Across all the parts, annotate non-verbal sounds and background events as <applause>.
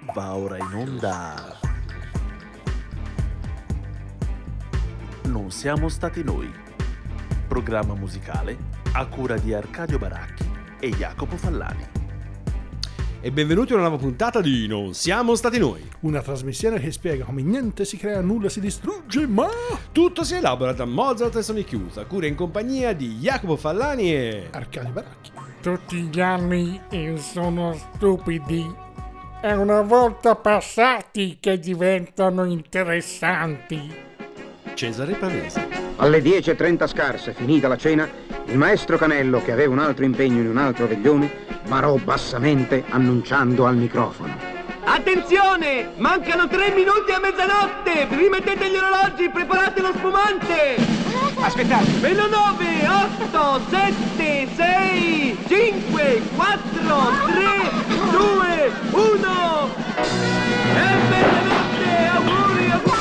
Va ora in onda. Non siamo stati noi. Programma musicale a cura di Arcadio Baracchi e Jacopo Fallani. E benvenuti a una nuova puntata di Non siamo stati noi. Una trasmissione che spiega come niente si crea, nulla si distrugge, ma Tutto si elabora da Mozart e Sony Chiusa, cura in compagnia di Jacopo Fallani e... Arcadio Baracchi. Tutti gli anni eh, sono stupidi. È una volta passati che diventano interessanti. Cesare Pavese. Alle 10.30 scarse, finita la cena, il maestro Canello, che aveva un altro impegno in un altro veglione, barò bassamente annunciando al microfono. Attenzione! Mancano tre minuti a mezzanotte! Rimettete gli orologi, preparate lo spumante! Aspettate! Meno 9, 8, 7, 6, 5, 4, 3, 2, 1! E mezzanotte! Auguri, auguri!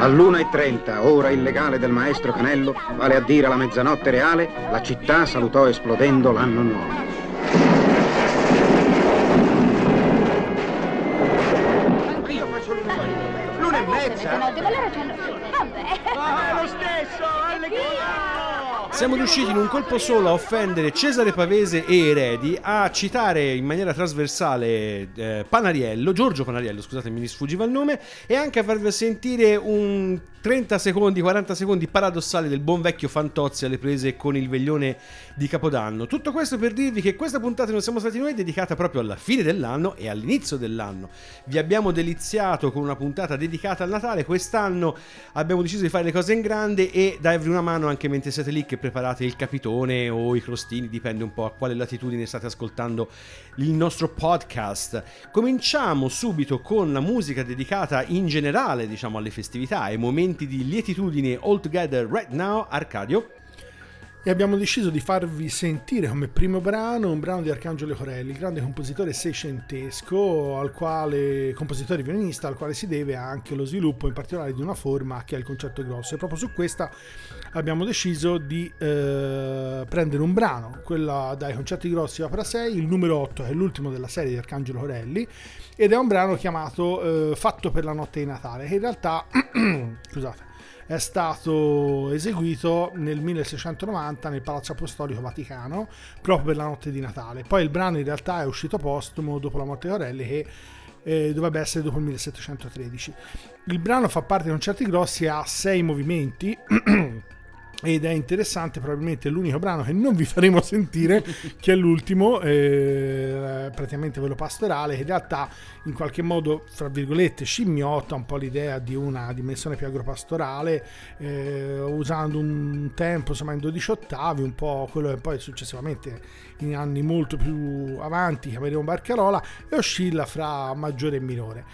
All'1.30, ora illegale del maestro Canello, vale a dire la mezzanotte reale, la città salutò esplodendo l'anno nuovo. Siamo riusciti in un colpo solo a offendere Cesare Pavese e Eredi, a citare in maniera trasversale eh, Panariello, Giorgio Panariello, scusate mi sfuggiva il nome, e anche a farvi sentire un 30 secondi, 40 secondi paradossali del buon vecchio Fantozzi alle prese con il veglione di Capodanno. Tutto questo per dirvi che questa puntata Non siamo stati noi è dedicata proprio alla fine dell'anno e all'inizio dell'anno. Vi abbiamo deliziato con una puntata dedicata al Natale, quest'anno abbiamo deciso di fare le cose in grande e darvi una mano anche mentre siete lì che preparate il capitone o i crostini, dipende un po' a quale latitudine state ascoltando il nostro podcast. Cominciamo subito con la musica dedicata in generale, diciamo, alle festività, ai momenti di lietitudine all together right now, Arcadio. E abbiamo deciso di farvi sentire come primo brano un brano di Arcangelo Corelli, il grande compositore seicentesco, al quale, compositore violinista, al quale si deve anche lo sviluppo in particolare di una forma che è il concerto grosso. E proprio su questa abbiamo deciso di eh, prendere un brano, quella dai concerti grossi opera 6, il numero 8 è l'ultimo della serie di Arcangelo Corelli, ed è un brano chiamato eh, Fatto per la notte di Natale, che in realtà, <clears throat> scusate, è stato eseguito nel 1690 nel Palazzo Apostolico Vaticano proprio per la notte di Natale. Poi il brano in realtà è uscito postumo dopo la morte di Corelli che eh, dovrebbe essere dopo il 1713. Il brano fa parte di concerti grossi e ha sei movimenti. <clears throat> Ed è interessante, probabilmente l'unico brano che non vi faremo <laughs> sentire, che è l'ultimo, eh, praticamente quello pastorale, che in realtà in qualche modo, fra virgolette, scimmiotta un po' l'idea di una dimensione più agropastorale, eh, usando un tempo insomma in 12 ottavi, un po' quello che poi successivamente in anni molto più avanti chiameremo Barcarola, e oscilla fra maggiore e minore.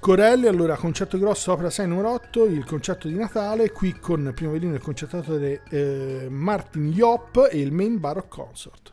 Corelli, allora concerto grosso, opera 6 numero 8, il concerto di Natale, qui con primo violino il concertatore eh, Martin Jopp e il Main Baroque Consort.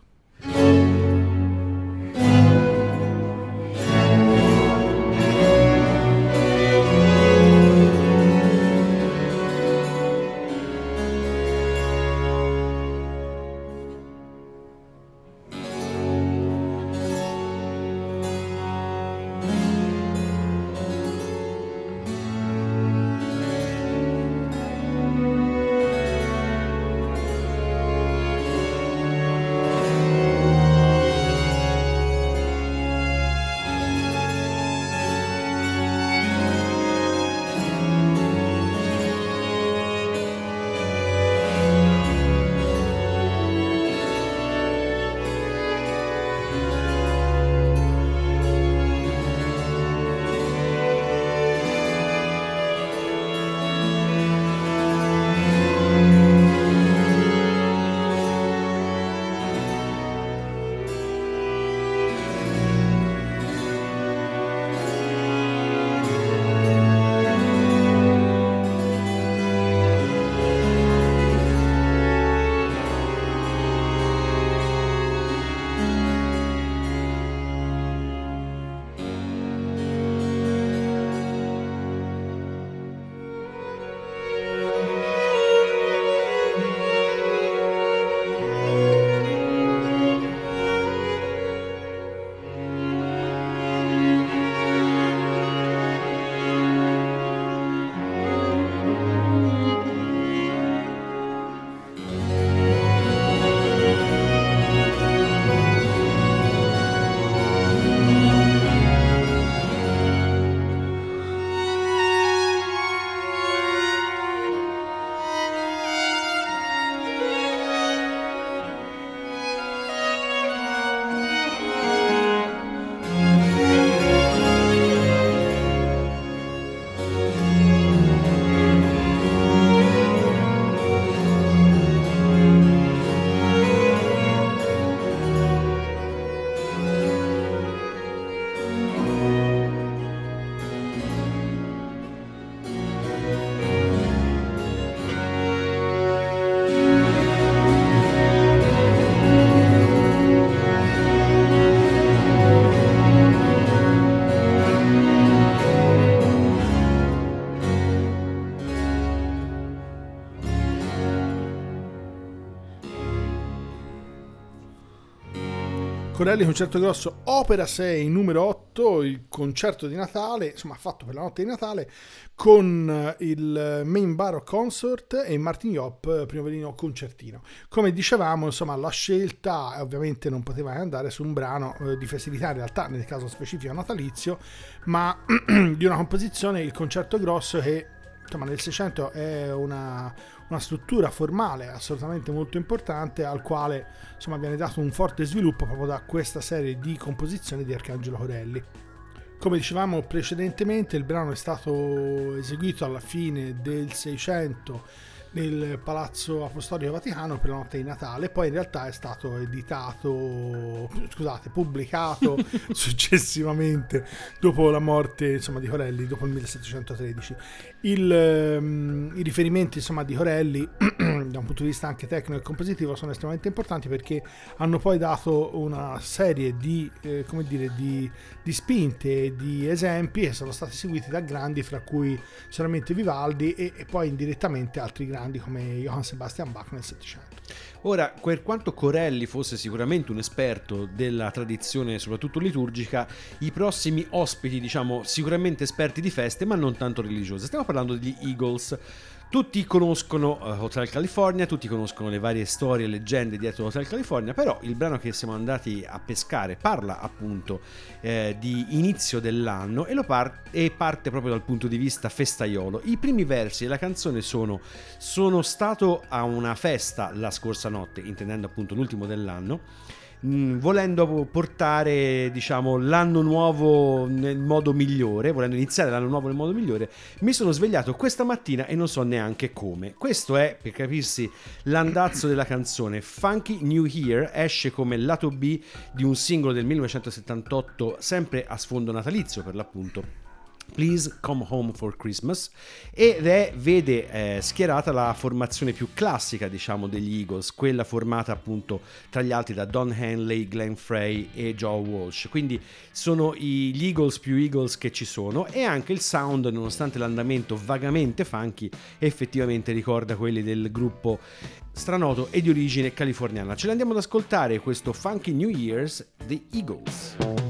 Corelli Concerto Grosso Opera 6 numero 8, il concerto di Natale, insomma fatto per la notte di Natale, con il Main Barrow Consort e Martin Yop, primo violino concertino. Come dicevamo, insomma, la scelta ovviamente non poteva andare su un brano eh, di festività, in realtà nel caso specifico natalizio, ma <clears throat> di una composizione, il concerto grosso che insomma, nel 600 è una, una struttura formale assolutamente molto importante al quale insomma, viene dato un forte sviluppo proprio da questa serie di composizioni di Arcangelo Corelli. Come dicevamo precedentemente, il brano è stato eseguito alla fine del 600 nel Palazzo Apostolico Vaticano per la notte di Natale, poi in realtà è stato editato, scusate, pubblicato <laughs> successivamente dopo la morte insomma, di Corelli, dopo il 1713. Il, um, I riferimenti insomma, di Corelli <clears throat> da un punto di vista anche tecnico e compositivo sono estremamente importanti perché hanno poi dato una serie di, eh, come dire, di, di spinte e di esempi che sono stati seguiti da grandi, fra cui solamente Vivaldi e, e poi indirettamente altri grandi grandi come Johann Sebastian Bach nel Settecento. Ora, per quanto Corelli fosse sicuramente un esperto della tradizione, soprattutto liturgica, i prossimi ospiti, diciamo, sicuramente esperti di feste, ma non tanto religiose. Stiamo parlando degli Eagles. Tutti conoscono uh, Hotel California, tutti conoscono le varie storie e leggende dietro Hotel California, però il brano che siamo andati a pescare parla appunto eh, di inizio dell'anno e, par- e, parte proprio dal punto di vista festaiolo. I primi versi della canzone sono Sono stato a una festa la scorsa notte, intendendo appunto l'ultimo dell'anno Mm, volendo portare diciamo l'anno nuovo nel modo migliore, volendo iniziare l'anno nuovo nel modo migliore, mi sono svegliato questa mattina e non so neanche come. Questo è, per capirsi, l'andazzo della canzone. Funky New Year esce come lato B di un singolo del 1978, sempre a sfondo natalizio per l'appunto Please Come Home for Christmas ed è, vede eh, schierata la formazione più classica diciamo degli Eagles, quella formata appunto tra gli altri da Don Henley, Glenn Frey e Joe Walsh, quindi sono gli Eagles più Eagles che ci sono e anche il sound nonostante l'andamento vagamente funky effettivamente ricorda quelli del gruppo stranoto e di origine californiana. Ce l'andiamo ad ascoltare questo Funky New Year's The Eagles.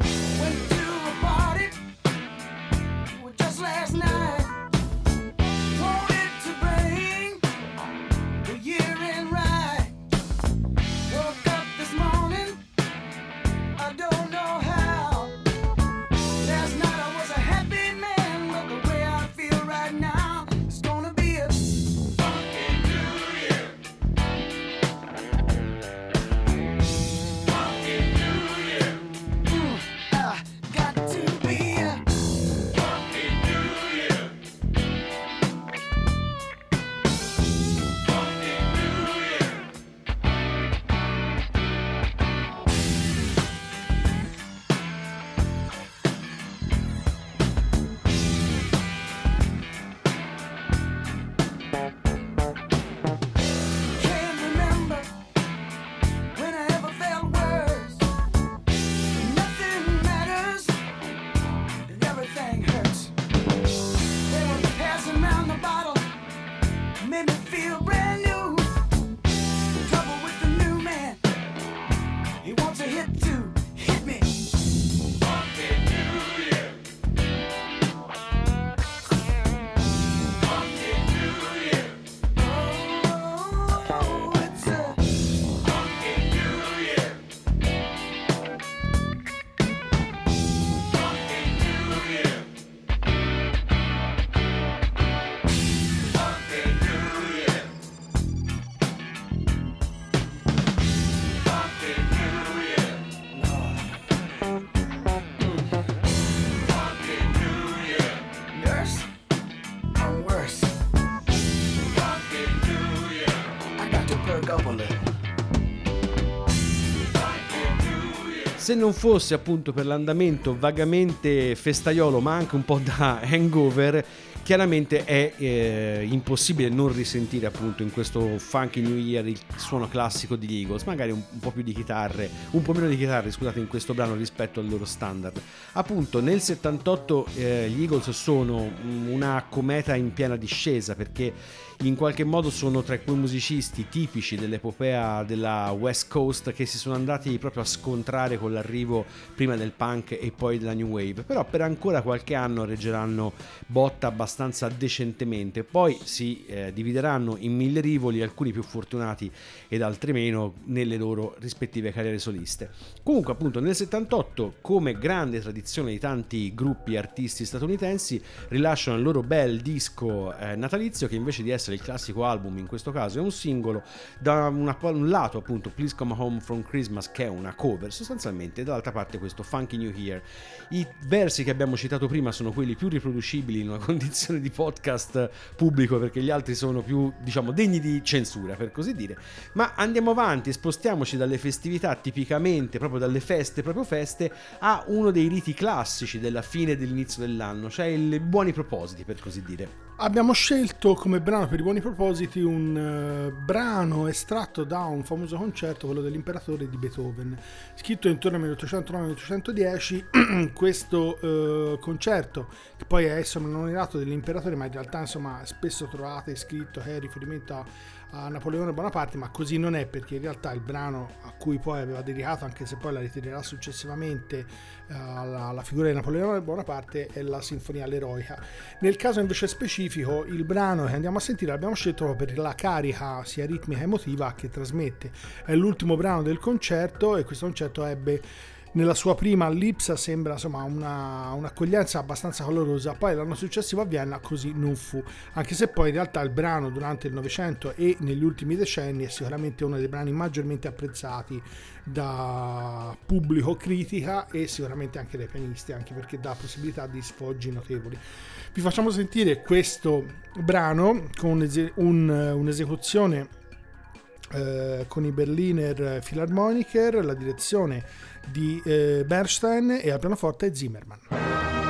Non fosse appunto per l'andamento vagamente festaiolo ma anche un po' da <laughs> hangover chiaramente è eh, impossibile non risentire appunto in questo funky New Year il suono classico degli Eagles, magari un, un po' più di chitarre, un po' meno di chitarre, scusate, in questo brano rispetto al loro standard. Appunto nel 78 eh, gli Eagles sono una cometa in piena discesa perché in qualche modo sono tra quei musicisti tipici dell'epopea della West Coast che si sono andati proprio a scontrare con l'arrivo prima del punk e poi della New Wave, però per ancora qualche anno reggeranno botta abbastanza decentemente, poi si eh, divideranno in mille rivoli, alcuni più fortunati ed altri meno nelle loro rispettive carriere soliste. Comunque appunto nel 78 come grande tradizione di tanti gruppi artisti statunitensi rilasciano il loro bel disco eh, natalizio che invece di essere essere il classico album, in questo caso è un singolo, da una, un lato appunto Please Come Home From Christmas che è una cover sostanzialmente, e dall'altra parte questo Funky New Year. I versi che abbiamo citato prima sono quelli più riproducibili in una <laughs> condizione di podcast pubblico perché gli altri sono più diciamo degni di censura per così dire, ma andiamo avanti, spostiamoci dalle festività tipicamente proprio dalle feste, proprio feste, a uno dei riti classici della fine e dell'inizio dell'anno, cioè i buoni propositi per così dire. Abbiamo scelto come brano per i buoni propositi un uh, brano estratto da un famoso concerto, quello dell'imperatore di Beethoven, scritto intorno al 1809-1810. <clears throat> questo uh, concerto, che poi è soprannominato dell'imperatore, ma in realtà insomma spesso trovate scritto che è riferimento a a Napoleone Bonaparte, ma così non è perché in realtà il brano a cui poi aveva dedicato, anche se poi la ritirerà successivamente uh, alla, alla, figura di Napoleone Bonaparte, è la Sinfonia all'Eroica. Nel caso invece specifico, il brano che andiamo a sentire l'abbiamo scelto per la carica sia ritmica e emotiva che trasmette. È l'ultimo brano del concerto e questo concerto ebbe nella sua prima all'Ipsa sembra insomma una, un'accoglienza abbastanza calorosa, poi l'anno successivo a Vienna così non fu, anche se poi in realtà il brano durante il Novecento e negli ultimi decenni è sicuramente uno dei brani maggiormente apprezzati da pubblico critica e sicuramente anche dai pianisti, anche perché dà possibilità di sfoggi notevoli. Vi facciamo sentire questo brano con un, un'esecuzione eh, con i Berliner Philharmoniker, la direzione di eh, Bernstein e al pianoforte Zimmerman.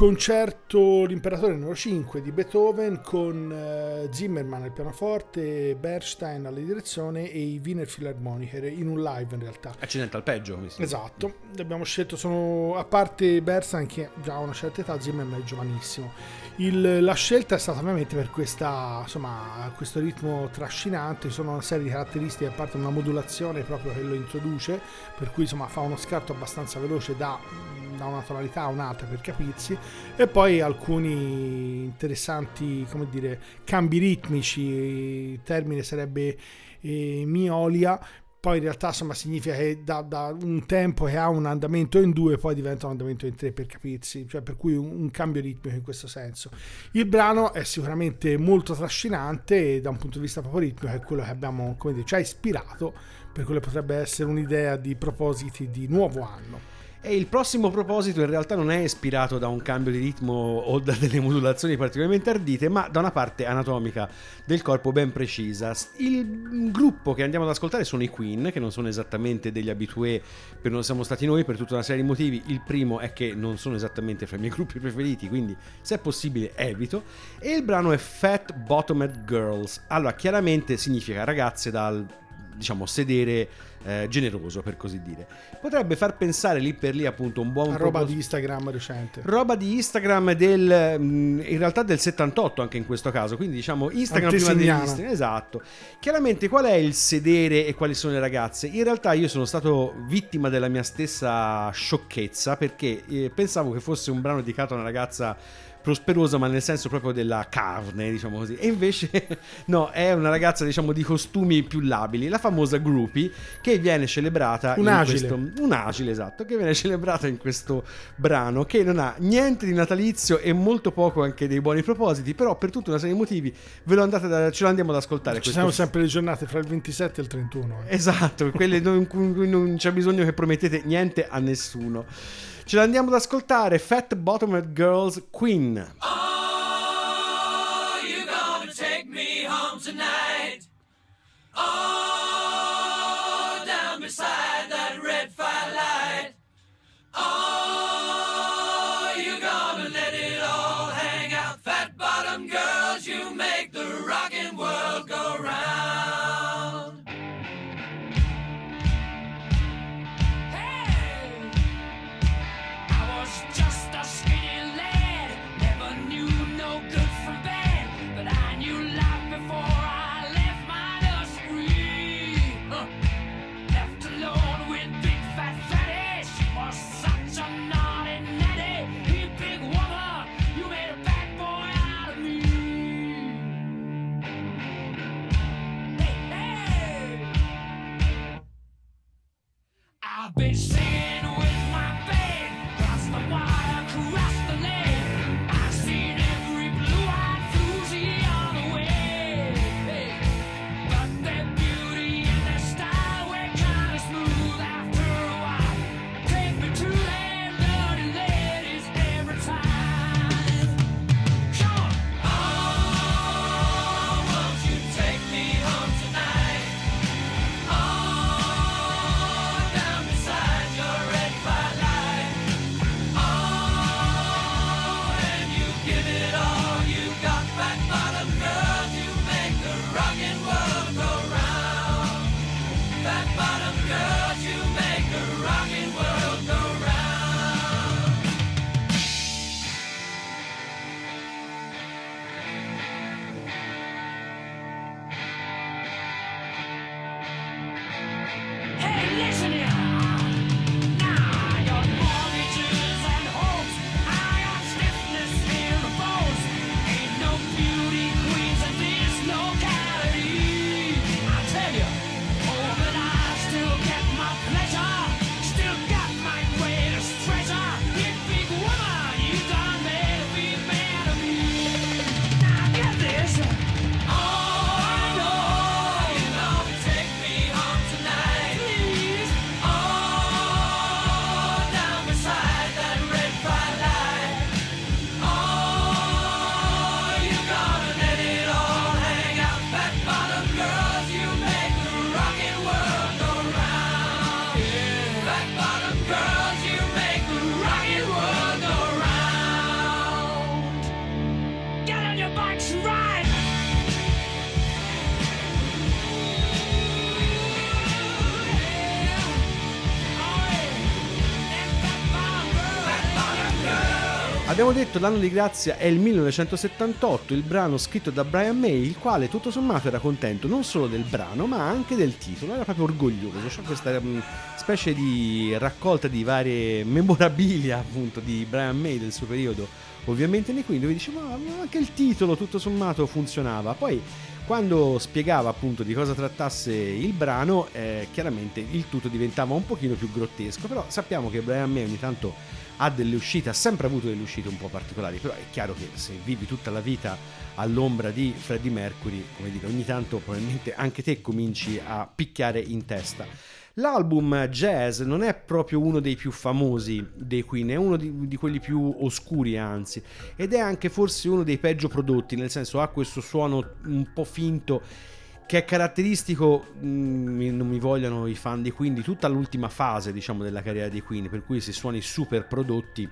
Concerto L'imperatore numero 5 di Beethoven con eh, Zimmerman al pianoforte, Bernstein alla direzione e i Wiener Philharmoniker in un live in realtà. Accidental peggio. mi sembra. Esatto, abbiamo scelto, sono, a parte Bernstein che già ha una certa età, Zimmerman è giovanissimo. Il- la scelta è stata ovviamente per questa, insomma, questo ritmo trascinante, ci sono una serie di caratteristiche, a parte una modulazione proprio che lo introduce, per cui insomma fa uno scarto abbastanza veloce da, da una tonalità a un'altra per capirsi, e poi alcuni interessanti, come dire, cambi ritmici, il termine sarebbe eh, miolia, poi in realtà insomma significa che da, da un tempo che ha un andamento in due poi diventa un andamento in tre per capirsi, cioè per cui un, un cambio ritmico in questo senso. Il brano è sicuramente molto trascinante e da un punto di vista proprio ritmico è quello che abbiamo, come dire, ci ispirato per quello che potrebbe essere un'idea di propositi di nuovo anno. E il prossimo proposito in realtà non è ispirato da un cambio di ritmo o da delle modulazioni particolarmente ardite, ma da una parte anatomica del corpo ben precisa. Il gruppo che andiamo ad ascoltare sono i Queen, che non sono esattamente degli abitué per non siamo stati noi per tutta una serie di motivi. Il primo è che non sono esattamente fra i miei <laughs> gruppi preferiti, quindi se è possibile evito. E il brano è Fat Bottomed Girls. Allora, chiaramente significa ragazze dal diciamo sedere eh, generoso per così dire potrebbe far pensare lì per lì appunto un buon roba propos- di Instagram recente. roba di Instagram del mh, in realtà del 78 anche in questo caso quindi diciamo Instagram prima Antesignana. Instagram esatto chiaramente qual è il sedere e quali sono le ragazze in realtà io sono stato vittima della mia stessa sciocchezza perché eh, pensavo che fosse un brano dedicato a una ragazza prosperosa ma nel senso proprio della carne diciamo così e invece <laughs> no è una ragazza diciamo di costumi più labili la famosa groupie che viene celebrata in Un'agile. questo un agile esatto che viene celebrata in questo brano che non ha niente di natalizio e molto poco anche dei buoni propositi però per tutta una serie di motivi ve lo andate da- ce lo andiamo ad ascoltare Ci questo sono sempre le giornate fra il 27 e il 31. eh. Esatto, quelle in cui non c'è bisogno che promettete niente a nessuno. Ce l'andiamo ad ascoltare Fat Bottomed Girls Queen. you gonna take me home tonight? Oh, abbiamo detto l'anno di grazia è il 1978, il brano scritto da Brian May, il quale tutto sommato era contento non solo del brano ma anche del titolo, era proprio orgoglioso, c'è questa mm, specie di raccolta di varie <laughs> memorabilia appunto di Brian May del suo periodo, ovviamente nei Queen, dove diceva ma anche il titolo tutto sommato funzionava, poi quando spiegava appunto di cosa trattasse il brano, eh, chiaramente il tutto diventava un pochino più grottesco, però sappiamo che Brian May ogni tanto ha delle uscite, ha sempre avuto delle uscite un po' particolari, però è chiaro che se vivi tutta la vita all'ombra di Freddie Mercury, come dire, ogni tanto probabilmente anche te cominci a picchiare in testa. L'album Jazz non è proprio uno dei più famosi dei Queen, è uno di, di, quelli più oscuri anzi, ed è anche forse uno dei peggio prodotti, nel senso ha questo suono un po' finto che è caratteristico, mh, non mi vogliono i fan di Queen, di tutta l'ultima fase diciamo della carriera di Queen, per cui si suoni super prodotti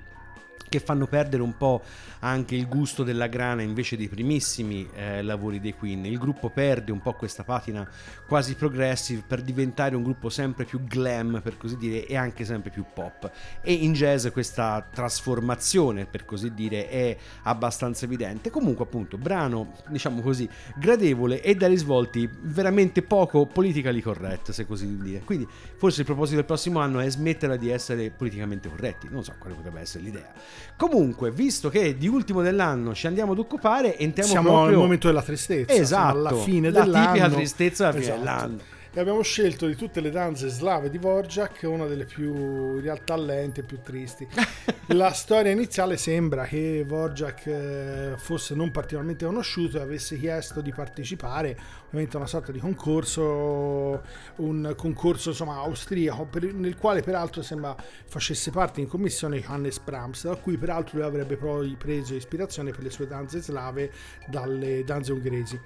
che fanno perdere un po' anche il gusto della grana invece dei primissimi eh, lavori dei Queen. Il gruppo perde un po' questa patina quasi progressive per diventare un gruppo sempre più glam, per così dire, e anche sempre più pop. E in jazz questa trasformazione, per così dire, è abbastanza evidente. Comunque, appunto, brano, diciamo così, gradevole e dai risvolti veramente poco politically correct, se così dire. Quindi, forse il proposito del prossimo anno è smetterla di essere politicamente corretti. Non so quale potrebbe essere l'idea. Comunque, visto che di ultimo dell'anno ci andiamo ad occupare, entriamo Siamo proprio... al momento della tristezza. Esatto, alla fine la dell'anno. tipica tristezza alla fine Esatto. dell'anno. E abbiamo scelto di tutte le danze slave di Vorjak una delle più in realtà lente e più tristi. <laughs> La storia iniziale sembra che Vorjak eh, fosse non particolarmente conosciuto e avesse chiesto di partecipare ovviamente una sorta di concorso, un concorso insomma austriaco per- nel quale peraltro sembra facesse parte in commissione Hannes Brahms, da cui peraltro lui avrebbe poi preso ispirazione per le sue danze slave dalle danze ungheresi.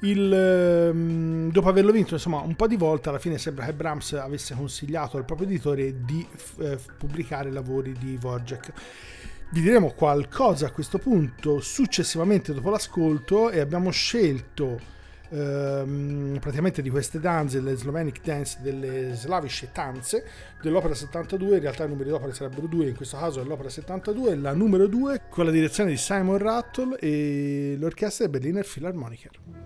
Il, ehm, dopo averlo vinto insomma un po' di volte alla fine sembra che Brahms avesse consigliato al proprio editore di eh, pubblicare lavori di Vorjak vi diremo qualcosa a questo punto successivamente dopo l'ascolto e abbiamo scelto ehm, praticamente di queste danze le Slovenic Dance delle slavische tanze dell'opera 72 in realtà i numeri d'opera sarebbero due in questo caso è l'opera 72 la numero 2 con la direzione di Simon Rattle e l'orchestra Berliner Philharmoniker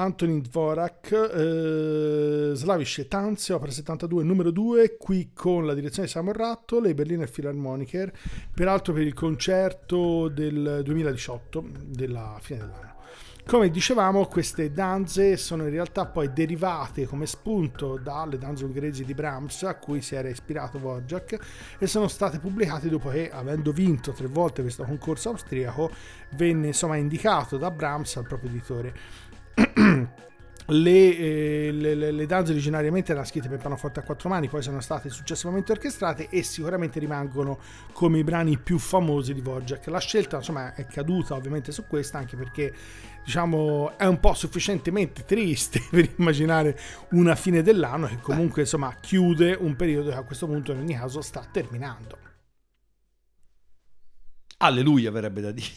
Antonin Dvorak, eh, Slavish Tanzio, opera 72, numero 2, qui con la direzione di Samuel Ratto, le Berliner Philharmoniker, peraltro per il concerto del 2018, della fine dell'anno. Come dicevamo, queste danze sono in realtà poi derivate come spunto dalle danze ungheresi di Brahms, a cui si era ispirato Dvorak, e sono state pubblicate dopo che, avendo vinto tre volte questo concorso austriaco, venne insomma indicato da Brahms al proprio editore. <clears throat> Le, eh, le- le- le danze originariamente erano scritte per pianoforte a quattro mani, poi sono state successivamente orchestrate e sicuramente rimangono come i brani più famosi di Wojciech. La scelta insomma è caduta ovviamente su questa anche perché diciamo è un po' sufficientemente triste <laughs> per immaginare una fine dell'anno che comunque insomma chiude un periodo che a questo punto in ogni caso sta terminando. Alleluia, verrebbe da dire.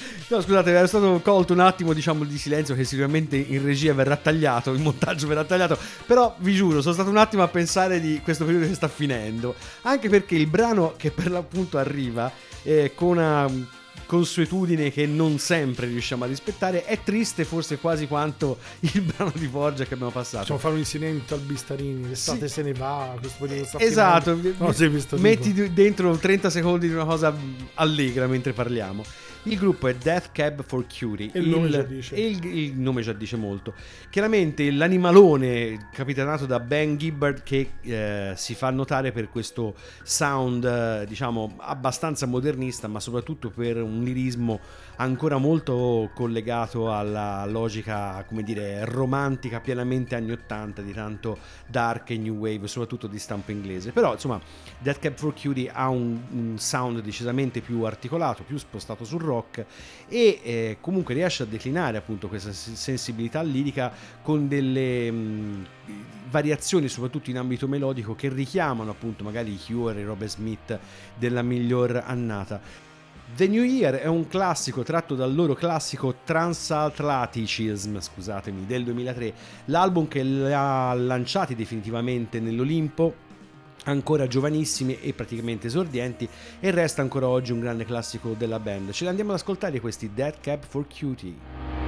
<laughs> no, scusate, era stato colto un attimo, diciamo, di silenzio che sicuramente in regia verrà tagliato, in montaggio verrà tagliato, però vi giuro, sono stato un attimo a pensare di questo periodo che sta finendo, anche perché il brano che per l'appunto arriva eh, con una consuetudine che non sempre riusciamo a rispettare è triste forse quasi quanto <laughs> il brano di Borgia che abbiamo passato. Facciamo fare un inserimento al Bistarini, l'estate Sì. se ne va, questo periodo sta Esatto. No, metti dentro 30 secondi di una cosa allegra mentre parliamo. Il gruppo è Death Cab for Cutie. E il nome già dice. il, il nome già dice molto. Chiaramente l'animalone capitanato da Ben Gibbard che eh, si fa notare per questo sound, eh, diciamo, abbastanza modernista, ma soprattutto per un lirismo ancora molto collegato alla logica, come dire, romantica, pienamente anni 80, di tanto dark e new wave, soprattutto di stampo inglese. Però, insomma, Death Cab for Cutie ha un, un sound decisamente più articolato, più spostato sul rock e eh, comunque riesce a declinare appunto questa sensibilità lirica con delle mh, variazioni, soprattutto in ambito melodico, che richiamano appunto magari i Cure e Robert Smith della miglior annata. The New Year è un classico tratto dal loro classico Transatlanticism, scusatemi, del 2003, l'album che li ha lanciati definitivamente nell'Olimpo, ancora giovanissimi e praticamente esordienti, e resta ancora oggi un grande classico della band. Ce l'andiamo ad ascoltare questi Dead Cab for Cutie.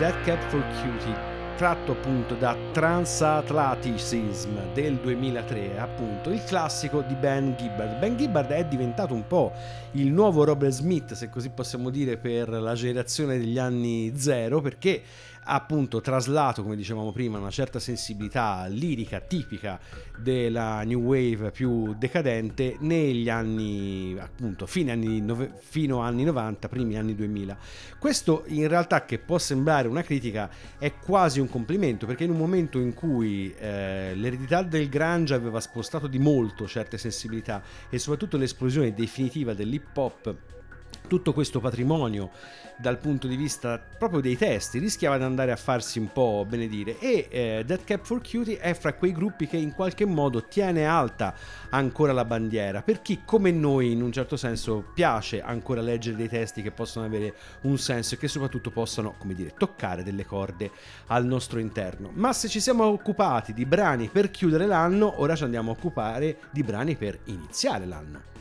That Cap for Cutie, tratto appunto da Transatlanticism del 2003, appunto il classico di Ben Gibbard. Ben Gibbard è diventato un po' il nuovo Robert Smith, se così possiamo dire, per la generazione degli anni zero, perché appunto traslato, come dicevamo prima, una certa sensibilità lirica tipica della new wave più decadente negli anni appunto fine anni nove- fino anni 90, primi anni 2000. Questo in realtà che può sembrare una critica è quasi un complimento perché in un momento in cui eh, l'eredità del grunge aveva spostato di molto certe sensibilità e soprattutto l'esplosione definitiva dell'hip hop tutto questo patrimonio dal punto di vista proprio dei testi rischiava di andare a farsi un po' benedire. E eh, Dead Cap for Cutie è fra quei gruppi che in qualche modo tiene alta ancora la bandiera per chi come noi in un certo senso piace ancora leggere dei testi che possono avere un senso e che soprattutto possano come dire toccare delle corde al nostro interno. Ma se ci siamo occupati di brani per chiudere l'anno ora ci andiamo a occupare di brani per iniziare l'anno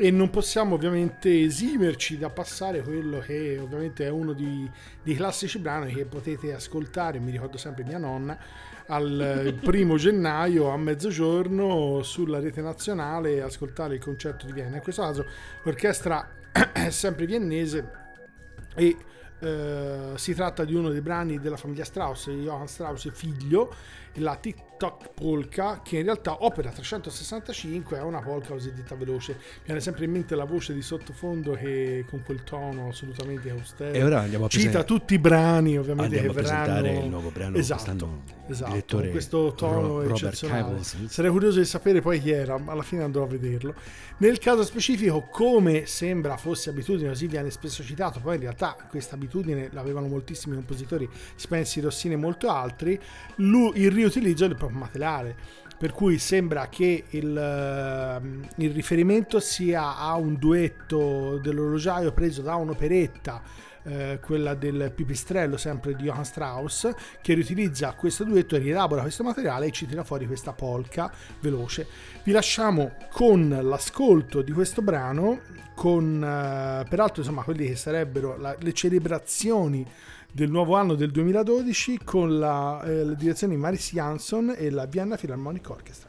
e non possiamo ovviamente esimerci da passare quello che ovviamente è uno di- dei classici brani che potete ascoltare, mi ricordo sempre mia nonna, al <laughs> primo gennaio a mezzogiorno sulla rete nazionale ascoltare il concerto di Vienna. In questo caso l'orchestra è sempre viennese e eh, si tratta di uno dei brani della famiglia Strauss, Johann Strauss figlio, la TikTok polka, che in realtà opera 365, è una polka cosiddetta veloce. Mi viene sempre in mente la voce di sottofondo che con quel tono assolutamente austero E ora andiamo a cita presentare- tutti i brani ovviamente Andiamo che a presentare il nuovo brano esatto, esatto, con questo tono Ro- eccezionale. Cavils. Sarei curioso di sapere poi chi era, ma alla fine andrò a vederlo. Nel caso specifico, come sembra fosse abitudine, così viene spesso citato, poi in realtà questa abitudine l'avevano moltissimi compositori, Spencer, Rossini e molti altri, lu- il riutilizzo del proprio materiale. Per cui sembra che il, ehm, il riferimento sia a un duetto dell'orologiaio preso da un'operetta eh, quella del pipistrello sempre di Johann Strauss che riutilizza questo duetto rielabora questo materiale e ci tira fuori questa polka veloce vi lasciamo con l'ascolto di questo brano con eh, peraltro insomma quelli che sarebbero la- le celebrazioni del nuovo anno del 2012 con la, eh, la direzione di Maris Jansson e la Vienna Philharmonic Orchestra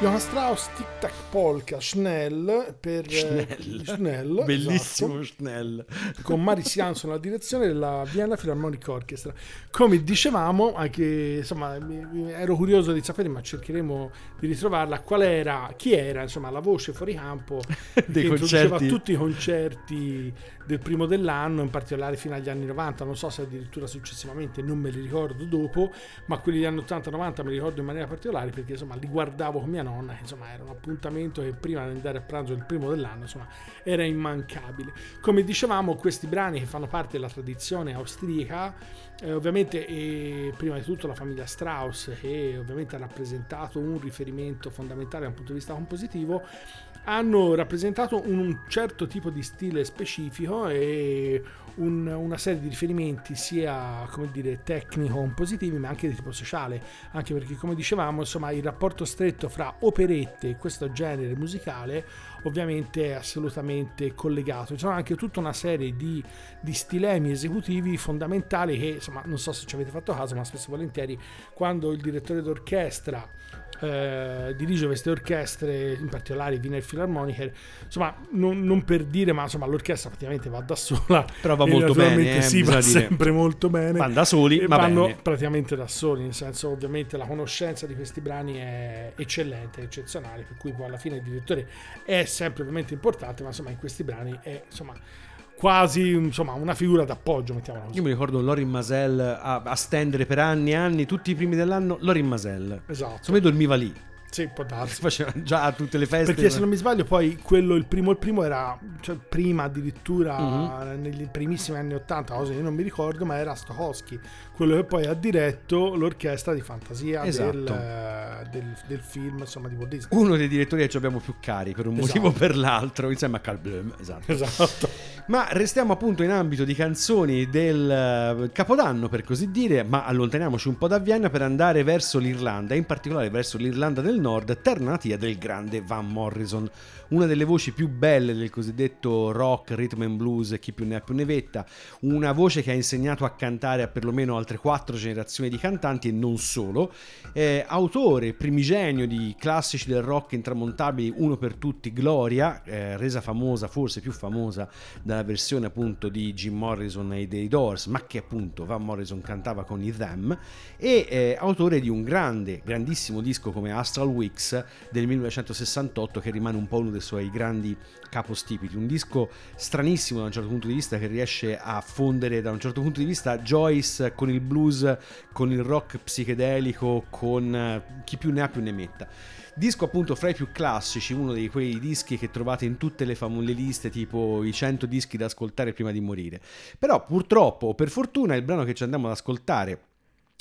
Johann Strauss Tic Tac Polka Schnell per eh, Schnell. Schnell, <laughs> Bellissimo esatto, Schnell. <laughs> con Maris Jansson alla direzione della Vienna Philharmonic Orchestra. Come dicevamo, anche insomma, ero curioso di sapere, ma cercheremo di ritrovarla. Qual era, chi era insomma, la voce fuori campo <laughs> Dei che introduceva concerti. tutti i concerti del primo dell'anno, in particolare fino agli anni 90. Non so se addirittura successivamente, non me li ricordo dopo, ma quelli degli anni 80-90 me li ricordo in maniera particolare perché insomma li guardavo con mia nonna, che insomma era un appuntamento che prima di andare a pranzo del primo dell'anno insomma era immancabile. Come dicevamo, questi brani che fanno parte della tradizione austriaca, eh, ovviamente eh, prima di tutto la famiglia Strauss, che ovviamente ha rappresentato un riferimento fondamentale da un punto di vista compositivo, hanno rappresentato un, certo tipo di stile specifico e un- una serie di riferimenti sia come dire tecnico compositivi ma anche di tipo sociale. Anche perché come dicevamo insomma il rapporto stretto fra operette e questo genere musicale ovviamente è assolutamente collegato. Ci sono anche tutta una serie di, di stilemi esecutivi fondamentali che insomma non so se ci avete fatto caso ma spesso e volentieri quando il direttore d'orchestra eh, dirige queste orchestre, in particolare Wiener Philharmoniker, insomma, non, non per dire, ma insomma, l'orchestra praticamente va da sola. Però va molto bene, eh, sì, va dire. sempre molto bene. Vanno da soli, ma vanno bene. praticamente da soli, nel senso, ovviamente, la conoscenza di questi brani è eccellente, eccezionale, per cui poi alla fine il direttore è sempre ovviamente importante, ma insomma, in questi brani è insomma quasi insomma una figura d'appoggio, mettiamola così. Io mi ricordo Lorin Masel a, a stendere per anni e anni, tutti i primi dell'anno, Lorin Masel. Esatto. Io dormiva lì. Sì, può darsi. Faceva già a tutte le feste. Perché se non mi sbaglio, poi quello, il primo, il primo era, cioè prima addirittura Mhm. negli primissimi anni 80, cosa che io non mi ricordo, ma era Stokowski, quello che poi ha diretto l'orchestra di fantasia Esatto. del, eh, del- del film, insomma, di Walt Disney. Uno dei direttori che ci abbiamo più cari per un Esatto. motivo o per l'altro, insieme a Carl Blum. Esatto. Esatto. Ma restiamo appunto in ambito di canzoni del eh, Capodanno, per così dire, ma allontaniamoci un po' da Vienna per andare verso l'Irlanda, in particolare verso l'Irlanda del Nord, terra natia del grande Van Morrison, una delle voci più belle del cosiddetto rock, rhythm and blues, chi più ne ha più ne vetta, una voce che ha insegnato a cantare a perlomeno altre quattro generazioni di cantanti e non solo, eh, autore primigenio di classici del rock intramontabili, uno per tutti, Gloria, eh, resa famosa, forse più famosa dalla versione appunto di Jim Morrison e dei Doors, ma che appunto Van Morrison cantava con i Them, e eh, autore di un grande, grandissimo disco come Astral Weeks del 1968 che rimane un po' uno dei suoi grandi capostipiti, un disco stranissimo da un certo punto di vista che riesce a fondere da un certo punto di vista Joyce con il blues, con il rock psichedelico, con eh, chi più ne ha più ne metta. Disco appunto fra i più classici, uno di quei dischi che trovate in tutte le famose liste, tipo i 100 dischi da ascoltare prima di morire. Però purtroppo, per fortuna, il brano che ci andiamo ad ascoltare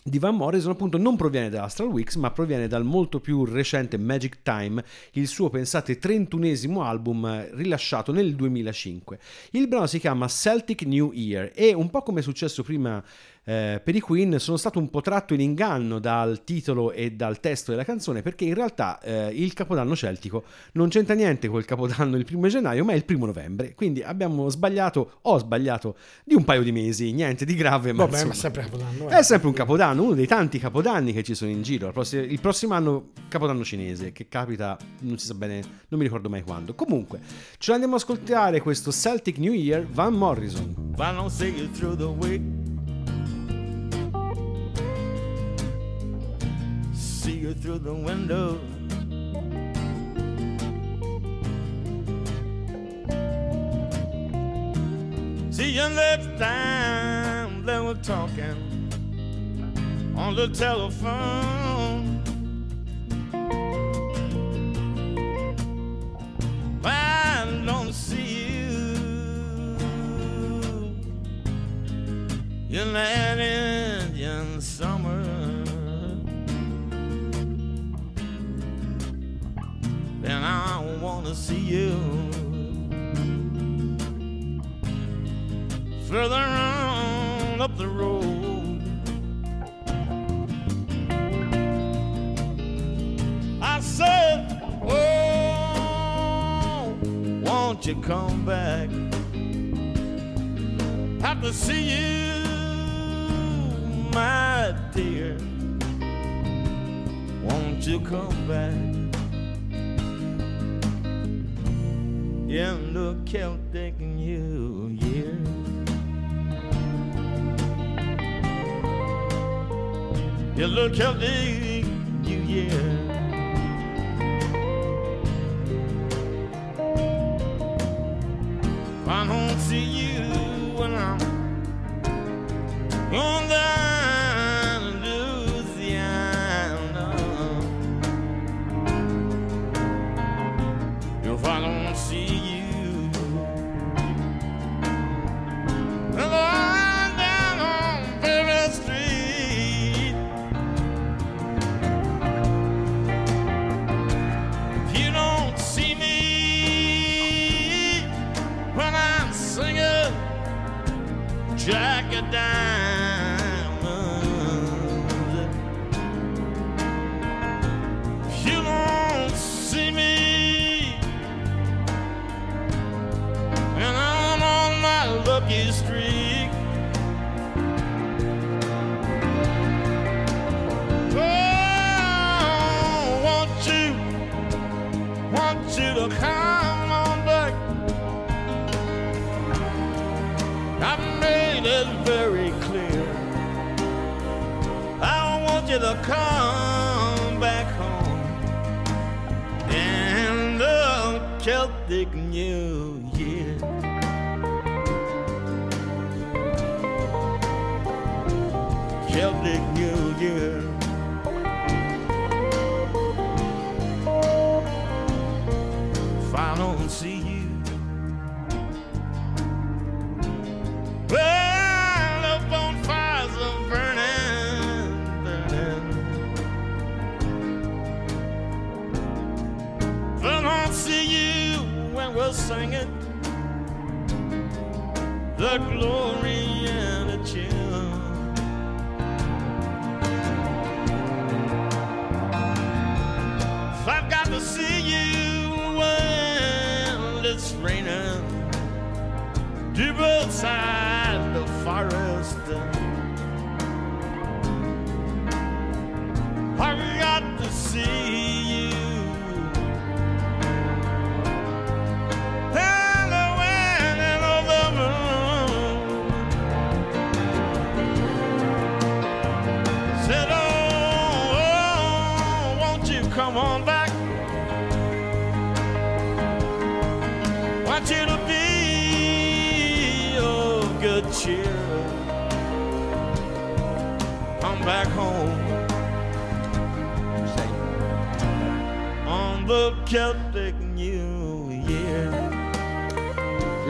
di Van Morrison appunto non proviene dall'Astral Weeks ma proviene dal molto più recente Magic Time, il suo pensate 31esimo album eh, rilasciato nel 2005. Il brano si chiama Celtic New Year e un po' come è successo prima eh, per i Queen sono stato un po' tratto in inganno dal titolo e dal testo della canzone perché in realtà eh, il capodanno celtico non c'entra niente col capodanno il primo gennaio ma è il primo novembre quindi abbiamo sbagliato ho sbagliato di un paio di mesi niente di grave ma Vabbè, insomma, ma sempre Capodanno. è sempre un capodanno, uno dei tanti capodanni che ci sono in giro. Il prossimo, anno, capodanno cinese, che capita, non si sa bene, non mi ricordo mai quando. Comunque, ce l'andiamo ad ascoltare questo Celtic New Year Van Morrison. Why don't see you through the week? See you through the window. See you next time they were talking on the telephone. I don't see you. in that Indian summer. Then I wanna see you further on up the road. I said, Oh, won't you come back? Have to see you, my dear. Won't you come back? In the Celtic New Year. In the Celtic New Year. I don't see you when I'm on down dime.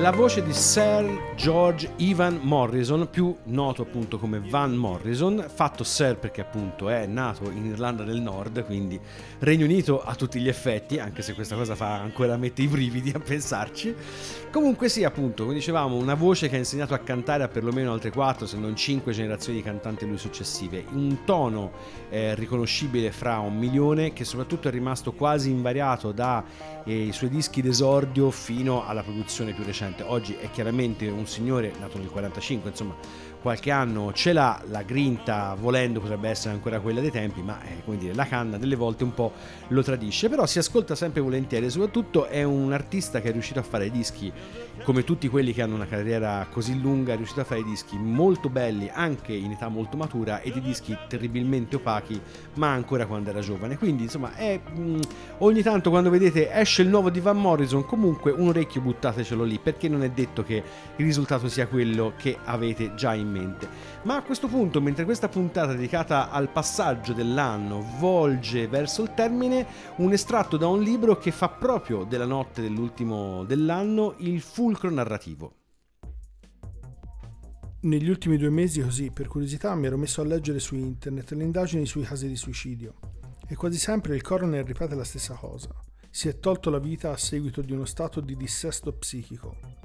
La voce di Sir George Ivan Morrison, più noto appunto come Van Morrison, fatto Sir perché appunto è nato in Irlanda del Nord, quindi Regno Unito a tutti gli effetti, anche se questa cosa fa ancora mette i brividi a pensarci. Comunque sì, appunto, come dicevamo, una voce che ha insegnato a cantare a perlomeno altre 4 se non 5 generazioni di cantanti lui successive, un tono eh, riconoscibile fra un milione che soprattutto è rimasto quasi invariato dai suoi dischi d'esordio fino alla produzione più recente. Oggi è chiaramente un signore nato nel 45, insomma qualche anno ce l'ha, la grinta volendo potrebbe essere ancora quella dei tempi, ma eh, come dire, la canna delle volte un po' lo tradisce, però si ascolta sempre volentieri e soprattutto è un artista che è riuscito a fare dischi come tutti quelli che hanno una carriera così lunga, è riuscito a fare dischi molto belli anche in età molto matura e di dischi terribilmente opachi, ma ancora quando era giovane. Quindi, insomma, è mh, ogni tanto quando vedete esce il nuovo di Van Morrison, comunque un orecchio buttatecelo lì, perché non è detto che il risultato sia quello che avete già in mente. Ma a questo punto, mentre questa puntata dedicata al passaggio dell'anno volge verso il termine, un estratto da un libro che fa proprio della notte dell'ultimo dell'anno il fulcro narrativo. Negli ultimi due mesi, così, per curiosità, mi ero messo a leggere su internet le indagini sui casi di suicidio. E quasi sempre il coroner ripete la stessa cosa. Si è tolto la vita a seguito di uno stato di dissesto psichico.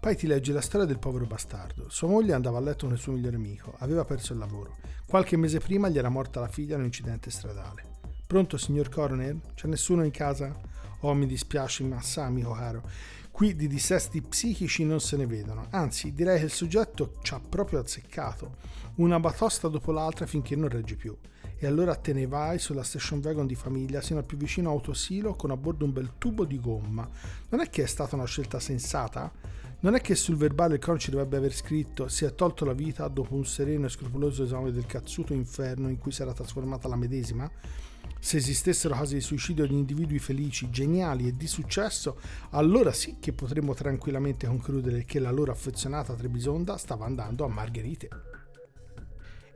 Poi ti leggi la storia del povero bastardo. Sua moglie andava a letto con il suo migliore amico, aveva perso il lavoro. Qualche mese prima gli era morta la figlia in un incidente stradale. Pronto, signor coroner? C'è nessuno in casa? Oh, mi dispiace, ma sa, amico caro, qui di dissesti psichici non se ne vedono. Anzi, direi che il soggetto ci ha proprio azzeccato. Una batosta dopo l'altra finché non regge più. E allora te ne vai sulla station wagon di famiglia sino al più vicino autosilo con a bordo un bel tubo di gomma. Non è che è stata una scelta sensata? Non è che sul verbale il coniuge dovrebbe aver scritto si è tolto la vita dopo un sereno e scrupoloso esame del cazzuto inferno in cui si era trasformata la medesima? Se esistessero casi di suicidio di individui felici, geniali e di successo, allora sì che potremmo tranquillamente concludere che la loro affezionata Trebisonda stava andando a Margherite.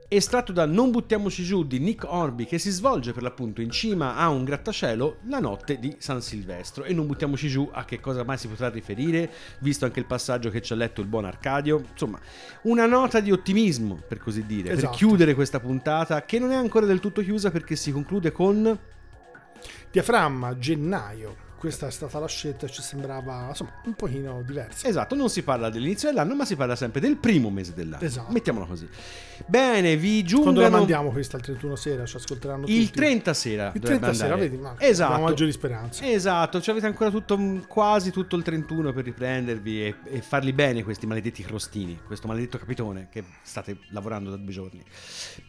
Estratto da Non buttiamoci giù di Nick Orby che si svolge per l'appunto in cima a un grattacielo la notte di San Silvestro e non buttiamoci giù a che cosa mai si potrà riferire visto anche il passaggio che ci ha letto il buon Arcadio insomma una nota di ottimismo per così dire per Esatto. chiudere questa puntata che non è ancora del tutto chiusa perché si conclude con Diaframma, gennaio. Questa è stata la scelta e ci sembrava insomma un pochino diversa. Esatto, non si parla dell'inizio dell'anno, ma si parla sempre del primo mese dell'anno. Esatto. Mettiamola così. Bene, vi Quando la mandiamo questa il 31 sera ci ascolteranno il tutti. 30 sera. Il dovrebbe 30 sera, andare. vedi, ma esatto. abbiamo maggiori speranze. Esatto, ci avete ancora tutto, quasi tutto il 31 per riprendervi e, e farli bene questi maledetti crostini, questo maledetto capitone che state lavorando da due giorni.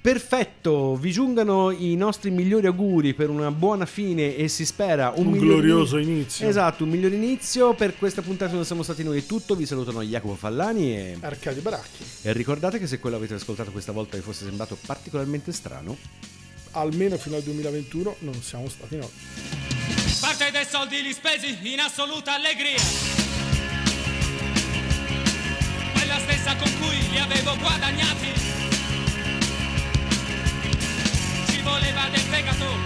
Perfetto, vi giungano i nostri migliori auguri per una buona fine e si spera un, Un glorioso inizio. Esatto, un miglior inizio. Per questa puntata non siamo stati noi è tutto, vi salutano Jacopo Fallani e... Arcadio Baracchi. E ricordate che se quello avete ascoltato questa volta vi fosse sembrato particolarmente strano, Almeno fino al 2021 non siamo stati noi. Parte dei soldi li spesi in assoluta allegria. Quella stessa con cui li avevo guadagnati. Ci voleva del fegato